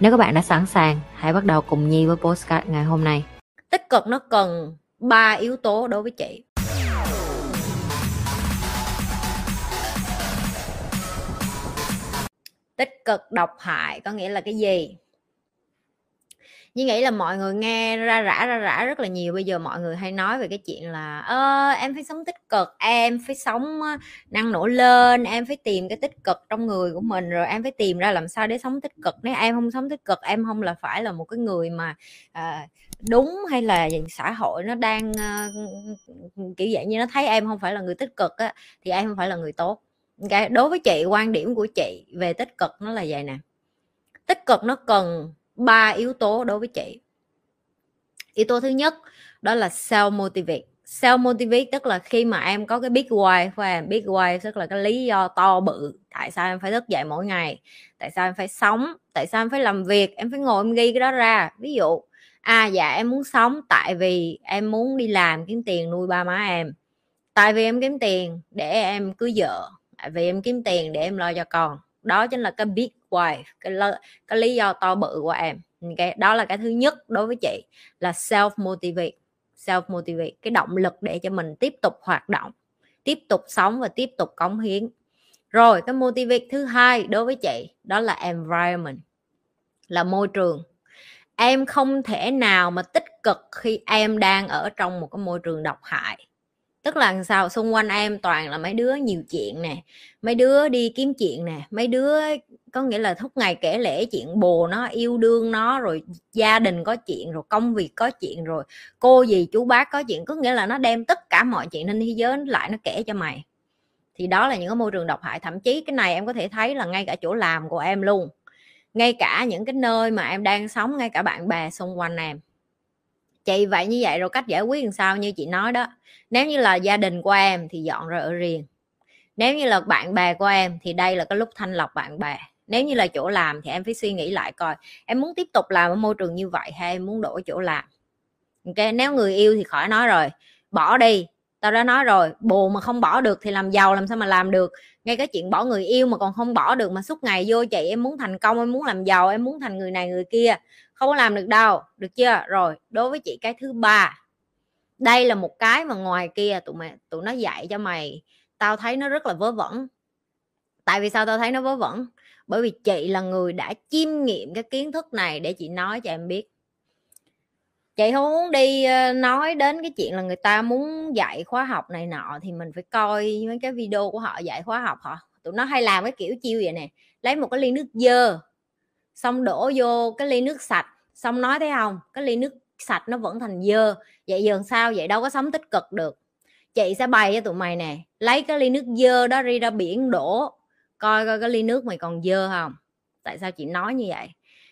Nếu các bạn đã sẵn sàng, hãy bắt đầu cùng Nhi với postcard ngày hôm nay. tích cực nó cần ba yếu tố đối với chị tích cực độc hại có nghĩa là cái gì như nghĩ là mọi người nghe ra rã ra rã rất là nhiều. Bây giờ mọi người hay nói về cái chuyện là ơ em phải sống tích cực em phải sống năng nổ lên em phải tìm cái tích cực trong người của mình rồi em phải tìm ra làm sao để sống tích cực. Nếu em không sống tích cực em không là phải là một cái người mà à, đúng hay là xã hội nó đang à, kiểu dạng như nó thấy em không phải là người tích cực á, thì em không phải là người tốt. Okay. đối với chị quan điểm của chị về tích cực nó là vậy nè. Tích cực nó cần ba yếu tố đối với chị. Yếu tố thứ nhất, đó là self motivate self motivate tức là khi mà em có cái big why của em. Big why tức là cái lý do to bự. Tại sao em phải thức dậy mỗi ngày? Tại sao em phải sống? Tại sao em phải làm việc? Em phải ngồi em ghi cái đó ra. Ví dụ à dạ em muốn sống tại vì em muốn đi làm kiếm tiền nuôi ba má em. Tại vì em kiếm tiền để em cưới vợ. Tại vì em kiếm tiền để em lo cho con. Đó chính là cái big why cái, cái lý do to bự của em. Cái đó là cái thứ nhất đối với chị là self motivate self motivate cái động lực để cho mình tiếp tục hoạt động tiếp tục sống và tiếp tục cống hiến. Rồi cái motivate thứ hai đối với chị đó là environment là môi trường. Em không thể nào mà tích cực khi em đang ở trong một cái môi trường độc hại tức là sao? Xung quanh em toàn là mấy đứa nhiều chuyện nè, mấy đứa đi kiếm chuyện nè, mấy đứa có nghĩa là thúc ngày kể lễ chuyện bồ nó, yêu đương nó, rồi gia đình có chuyện, rồi công việc có chuyện, rồi cô gì chú bác có chuyện. Có nghĩa là nó đem tất cả mọi chuyện trên thế giới lại nó kể cho mày. Thì đó là những cái môi trường độc hại. Thậm chí cái này em có thể thấy là ngay cả chỗ làm của em luôn. Ngay cả những cái nơi mà em đang sống, ngay cả bạn bè xung quanh em chị vậy như vậy rồi cách giải quyết làm sao như chị nói đó. Nếu như là gia đình của em thì dọn ra ở riêng. Nếu như là bạn bè của em thì đây là cái lúc thanh lọc bạn bè. Nếu như là chỗ làm thì em phải suy nghĩ lại coi, em muốn tiếp tục làm ở môi trường như vậy hay em muốn đổi chỗ làm? Ok, nếu người yêu thì khỏi nói rồi, bỏ đi, tao đã nói rồi bồ mà không bỏ được thì làm giàu làm sao mà làm được? Ngay cái chuyện bỏ người yêu mà còn không bỏ được mà suốt ngày vô chị, em muốn thành công, em muốn làm giàu, em muốn thành người này người kia không có làm được đâu, được chưa? Rồi, đối với chị cái thứ ba. Đây là một cái mà ngoài kia tụi mày, tụi nó dạy cho mày. Tao thấy nó rất là vớ vẩn. Tại vì sao tao thấy nó vớ vẩn? Bởi vì chị là người đã chiêm nghiệm cái kiến thức này để chị nói cho em biết. Chị không muốn đi ờ, nói đến cái chuyện là người ta muốn dạy khóa học này nọ thì mình phải coi mấy cái video của họ dạy khóa học họ tụi nó hay làm cái kiểu chiêu vậy nè. Lấy một cái ly nước dơ xong đổ vô cái ly nước sạch. Xong nói thấy không? Cái ly nước sạch nó vẫn thành dơ. Vậy giờ sao? Vậy đâu có sống tích cực được. Chị sẽ bày cho tụi mày nè. Lấy cái ly nước dơ đó đi ra biển đổ. Coi coi cái ly nước mày còn dơ không? Tại sao chị nói như vậy?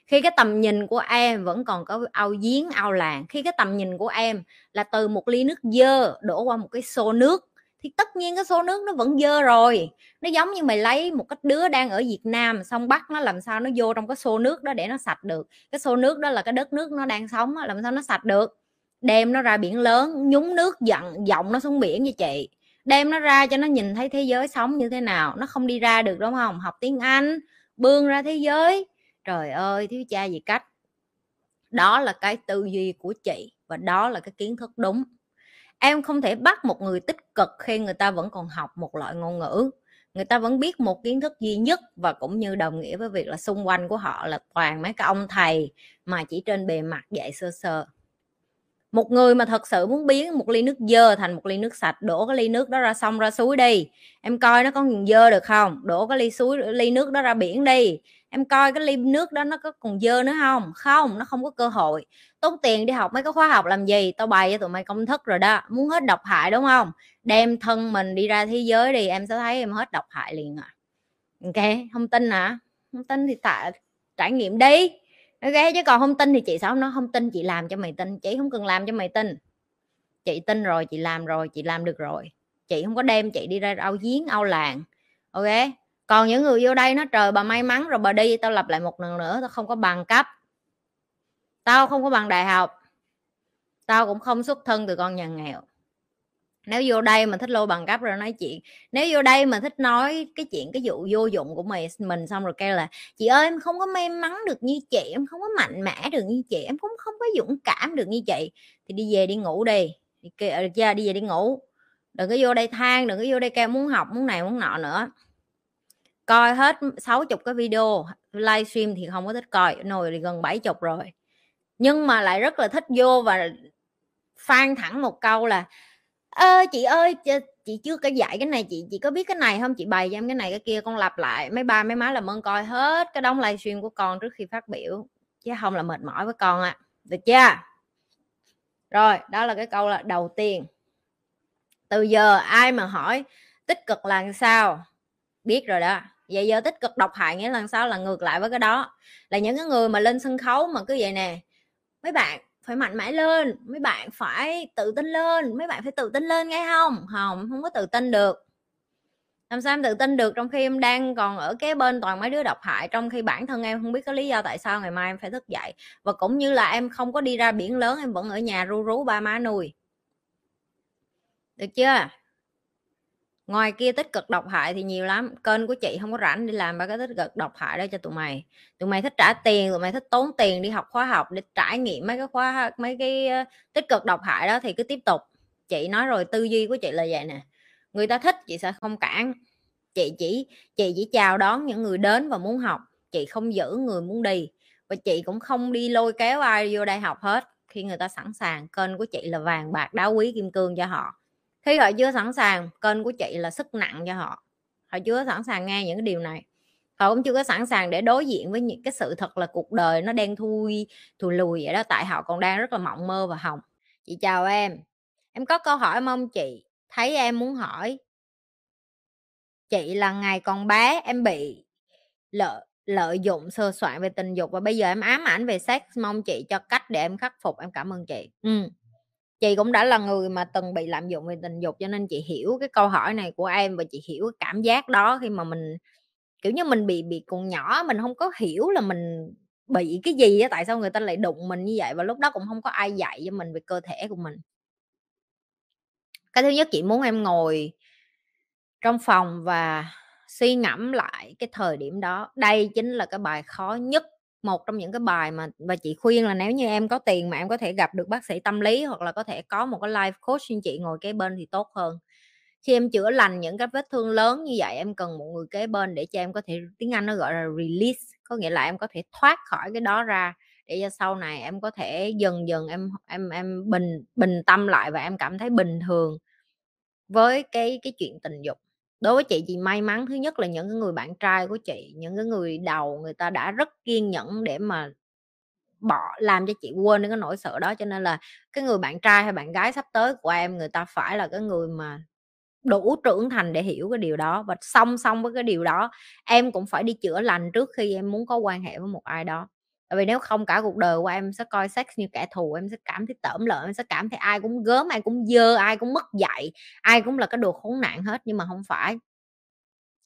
Khi cái tầm nhìn của em vẫn còn có ao giếng, ao làng, khi cái tầm nhìn của em là từ một ly nước dơ đổ qua một cái xô nước thì tất nhiên cái xô nước nó vẫn dơ rồi. Nó giống như mày lấy một cái đứa đang ở Việt Nam, xong bắt nó làm sao nó vô trong cái xô nước đó để nó sạch được. Cái xô nước đó là cái đất nước nó đang sống làm sao nó sạch được. Đem nó ra biển lớn, nhúng nước dặn giọng nó xuống biển như chị. Đem nó ra cho nó nhìn thấy thế giới sống như thế nào. Nó không đi ra được, đúng không? Học tiếng Anh, bươn ra thế giới. Trời ơi, thiếu cha gì cách. Đó là cái tư duy của chị và đó là cái kiến thức đúng em không thể bắt một người tích cực khi người ta vẫn còn học một loại ngôn ngữ. Người ta vẫn biết một kiến thức duy nhất và cũng như đồng nghĩa với việc là xung quanh của họ là toàn mấy cái ông thầy mà chỉ trên bề mặt dạy sơ sơ một người mà thật sự muốn biến một ly nước dơ thành một ly nước sạch, đổ cái ly nước đó ra sông, ra suối đi. Em coi nó có còn dơ được không? Đổ cái ly suối, ly nước đó ra biển đi. Em coi cái ly nước đó nó có còn dơ nữa không? Không, nó không có cơ hội. Tốn tiền đi học mấy cái khóa học làm gì? Tao bày cho tụi mày công thức rồi đó. Muốn hết độc hại đúng không? Đem thân mình đi ra thế giới đi, em sẽ thấy em hết độc hại liền à. Ok, không tin hả? Không tin thì tạ trải nghiệm đi ok, chứ còn không tin thì chị sao nó không tin chị làm cho mày tin, chị không cần làm cho mày tin. Chị tin rồi, chị làm rồi, chị làm được rồi. Chị không có đem chị đi ra ao giếng ao làng, ok? Còn những người vô đây nó trời, bà may mắn rồi bà đi, tao lặp lại một lần nữa, tao không có bằng cấp. Tao không có bằng đại học. Tao cũng không xuất thân từ con nhà nghèo nếu vô đây mà thích lôi bằng cấp rồi nói chuyện, nếu vô đây mà thích nói cái chuyện, cái vụ vô dụng của mày, mình xong rồi kêu là, chị ơi, em không có may mắn được như chị, em không có mạnh mẽ được như chị, em cũng không có dũng cảm được như chị. Thì đi về đi ngủ đi. Đi kêu ờ, được đi về đi ngủ. Đừng có vô đây than, đừng có vô đây kêu muốn học, muốn này, muốn nọ nữa. Coi hết 60 cái video livestream thì không có thích coi, nồi thì gần 70 rồi. Nhưng mà lại rất là thích vô và phan thẳng một câu là ơ, chị ơi, chị chưa có dạy cái này, chị chị có biết cái này không? Chị bày cho em cái này cái kia, con lặp lại, mấy ba, mấy má làm ơn coi hết cái đống livestream của con trước khi phát biểu. Chứ không là mệt mỏi với con ạ. À. được chưa? Rồi, đó là cái câu là đầu tiên. Từ giờ ai mà hỏi tích cực là sao? Biết rồi đó. Vậy giờ tích cực độc hại nghĩa là sao là ngược lại với cái đó. Là những cái người mà lên sân khấu mà cứ vậy nè. Mấy bạn phải mạnh mẽ lên, mấy bạn phải tự tin lên, mấy bạn phải tự tin lên nghe không? Không không có tự tin được. Làm sao em tự tin được trong khi em đang còn ở cái bên toàn mấy đứa độc hại, trong khi bản thân em không biết có lý do tại sao ngày mai em phải thức dậy? Và cũng như là em không có đi ra biển lớn, em vẫn ở nhà ru rú ba má nuôi. Được chưa? Ngoài kia tích cực độc hại thì nhiều lắm, kênh của chị không có rảnh đi làm ba cái tích cực độc hại đó cho tụi mày. Tụi mày thích trả tiền, tụi mày thích tốn tiền đi học khóa học để trải nghiệm mấy cái khóa, mấy cái ờ, tích cực độc hại đó thì cứ tiếp tục. Chị nói rồi tư duy của chị là vậy nè, người ta thích chị sẽ không cản. Chị chỉ chị chỉ chào đón những người đến và muốn học, chị không giữ người muốn đi. Và chị cũng không đi lôi kéo ai vô đây học hết, khi người ta sẵn sàng, kênh của chị là vàng bạc đá quý kim cương cho họ khi họ chưa sẵn sàng, kênh của chị là sức nặng cho họ. Họ chưa sẵn sàng nghe những cái điều này. Họ cũng chưa có sẵn sàng để đối diện với những cái sự thật là cuộc đời nó đen thui thùi lùi vậy đó, tại họ còn đang rất là mộng mơ và hồng. Chị chào em. Em có câu hỏi mong chị. Thấy em muốn hỏi. Chị là ngày còn bé, em bị lợi lợi dụng sơ soạn về tình dục và bây giờ em ám ảnh về sex. Mong chị cho cách để em khắc phục. Em cảm ơn chị. Ừ chị cũng đã là người mà từng bị lạm dụng về tình dục, cho nên chị hiểu cái câu hỏi này của em và chị hiểu cái cảm giác đó khi mà mình, kiểu như, mình bị bị còn nhỏ, mình không có hiểu là mình bị cái gì á, tại sao người ta lại đụng mình như vậy và lúc đó cũng không có ai dạy cho mình về cơ thể của mình. Cái thứ nhất, chị muốn em ngồi trong phòng và suy ngẫm lại cái thời điểm đó. Đây chính là cái bài khó nhất một trong những cái bài mà và chị khuyên là nếu như em có tiền mà em có thể gặp được bác sĩ tâm lý hoặc là có thể có một cái life coach như chị ngồi kế bên thì tốt hơn. Khi em chữa lành những cái vết thương lớn như vậy, em cần một người kế bên để cho em có thể, tiếng anh nó gọi là release, có nghĩa là em có thể thoát khỏi cái đó ra để cho sau này em có thể dần dần em em em bình bình tâm lại và em cảm thấy bình thường với cái cái chuyện tình dục đối với chị chị may mắn thứ nhất là những cái người bạn trai của chị, những cái người đầu người ta đã rất kiên nhẫn để mà bỏ, làm cho chị quên đi cái nỗi sợ đó. Cho nên là cái người bạn trai hay bạn gái sắp tới của em, người ta phải là cái người mà đủ trưởng thành để hiểu cái điều đó. Và song song với cái điều đó, em cũng phải đi chữa lành trước khi em muốn có quan hệ với một ai đó tại vì nếu không cả cuộc đời của em sẽ coi sex như kẻ thù, em sẽ cảm thấy tởm lợn em sẽ cảm thấy ai cũng gớm, ai cũng dơ, ai cũng mất dạy, ai cũng là cái đồ khốn nạn hết. Nhưng mà không phải.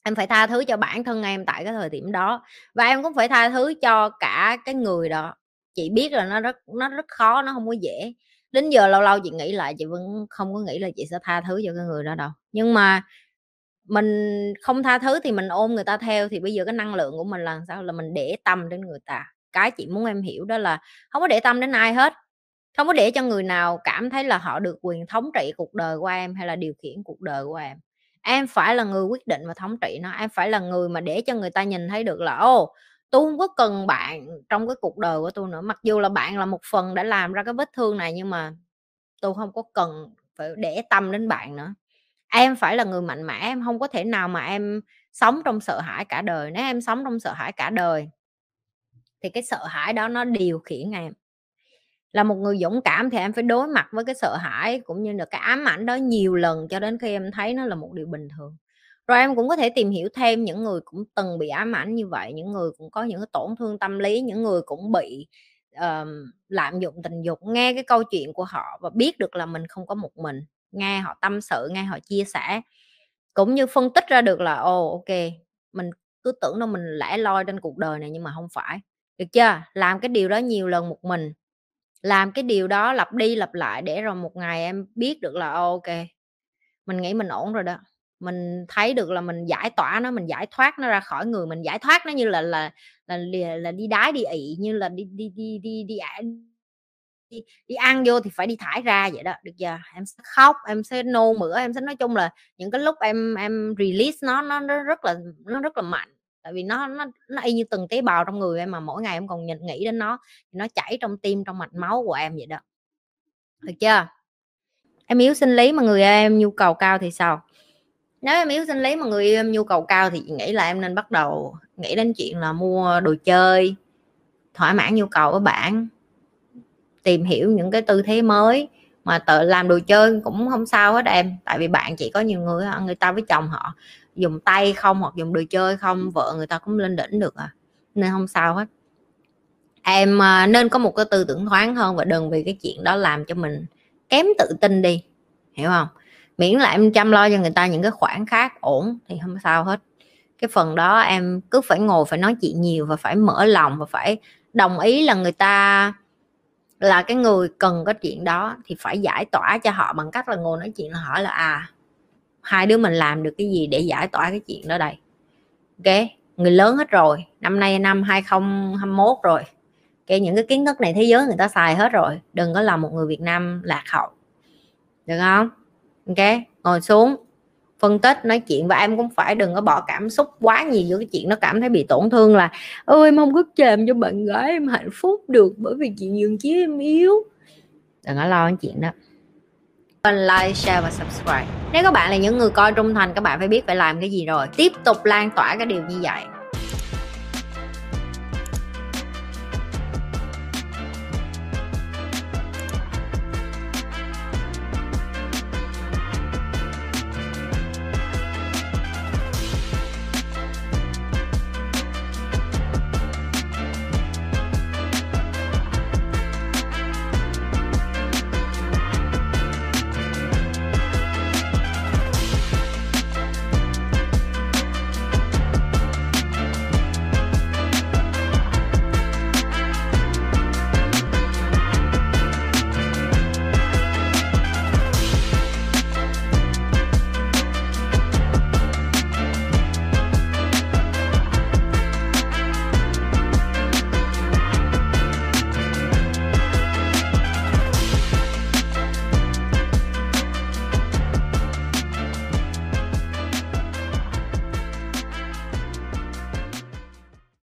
Em phải tha thứ cho bản thân em tại cái thời điểm đó. Và em cũng phải tha thứ cho cả cái người đó. Chị biết là nó rất nó rất khó, nó không có dễ. Đến giờ lâu lâu chị nghĩ lại, chị vẫn không có nghĩ là chị sẽ tha thứ cho cái người đó đâu. Nhưng mà mình không tha thứ thì mình ôm người ta theo, thì bây giờ cái năng lượng của mình là sao? Là mình để tâm đến người ta cái chị muốn em hiểu đó là không có để tâm đến ai hết, không có để cho người nào cảm thấy là họ được quyền thống trị cuộc đời của em hay là điều khiển cuộc đời của em. Em phải là người quyết định và thống trị nó, em phải là người mà để cho người ta nhìn thấy được là ô tôi không có cần bạn trong cái cuộc đời của tôi nữa. Mặc dù là bạn là một phần đã làm ra cái vết thương này nhưng mà tôi không có cần phải để tâm đến bạn nữa. Em phải là người mạnh mẽ, em không có thể nào mà em sống trong sợ hãi cả đời. Nếu em sống trong sợ hãi cả đời thì cái sợ hãi đó nó điều khiển em. Là một người dũng cảm thì em phải đối mặt với cái sợ hãi cũng như là cái ám ảnh đó nhiều lần cho đến khi em thấy nó là một điều bình thường. Rồi em cũng có thể tìm hiểu thêm những người cũng từng bị ám ảnh như vậy những người cũng có những cái tổn thương tâm lý những người cũng bị uh, lạm dụng tình dục nghe cái câu chuyện của họ và biết được là mình không có một mình nghe họ tâm sự nghe họ chia sẻ. Cũng như phân tích ra được là ồ oh, ok mình cứ tưởng đâu mình lẻ loi trên cuộc đời này nhưng mà không phải được chưa? Làm cái điều đó nhiều lần một mình. Làm cái điều đó lặp đi lặp lại để rồi một ngày em biết được là ok mình nghĩ mình ổn rồi đó. Mình thấy được là mình giải tỏa nó mình giải thoát nó ra khỏi người mình giải thoát nó như là là là là, là đi đái đi ị như là đi đi đi đi đi, đi đi ăn vô thì phải đi thải ra vậy đó được giờ em sẽ khóc em sẽ nôn mửa em sẽ nói chung là những cái lúc em em release nó nó, nó rất là nó rất là mạnh tại vì nó nó nó y như từng tế bào trong người em mà mỗi ngày em còn nhìn, nghĩ đến nó nó chảy trong tim, trong mạch máu của em vậy đó. Được chưa? Em yếu sinh lý mà người em nhu cầu cao thì sao? Nếu em yếu sinh lý mà người em nhu cầu cao thì nghĩ là em nên bắt đầu nghĩ đến chuyện là mua đồ chơi, thỏa mãn nhu cầu của bạn, tìm hiểu những cái tư thế mới. Mà tự làm đồ chơi cũng không sao hết em, tại vì bạn chỉ có nhiều người người ta với chồng họ dùng tay không hoặc dùng đồ chơi không, vợ người ta cũng lên đỉnh được à. Nên không sao hết. Em à, nên có một cái tư tưởng thoáng hơn và đừng vì cái chuyện đó làm cho mình kém tự tin đi. Hiểu không? Miễn là em chăm lo cho người ta những cái khoản khác ổn thì không sao hết. Cái phần đó em cứ phải ngồi phải nói chuyện nhiều và phải mở lòng và phải đồng ý là người ta là cái người cần có chuyện đó thì phải giải tỏa cho họ bằng cách là ngồi nói chuyện là hỏi là à hai đứa mình làm được cái gì để giải tỏa cái chuyện đó đây? Ok, người lớn hết rồi, năm nay năm 2021 rồi. Cái những cái kiến thức này thế giới người ta xài hết rồi, đừng có là một người Việt Nam lạc hậu. Được không? Ok, ngồi xuống, phân tích, nói chuyện và em cũng phải đừng có bỏ cảm xúc quá nhiều vô cái chuyện nó cảm thấy bị tổn thương là, ôi, em không có chèm cho bạn gái, em hạnh phúc được bởi vì chuyện nhường chí em yếu đừng có lo cái chuyện đó like, share và subscribe. Nếu các bạn là những người coi trung thành, các bạn phải biết phải làm cái gì rồi. Tiếp tục lan tỏa cái điều như vậy.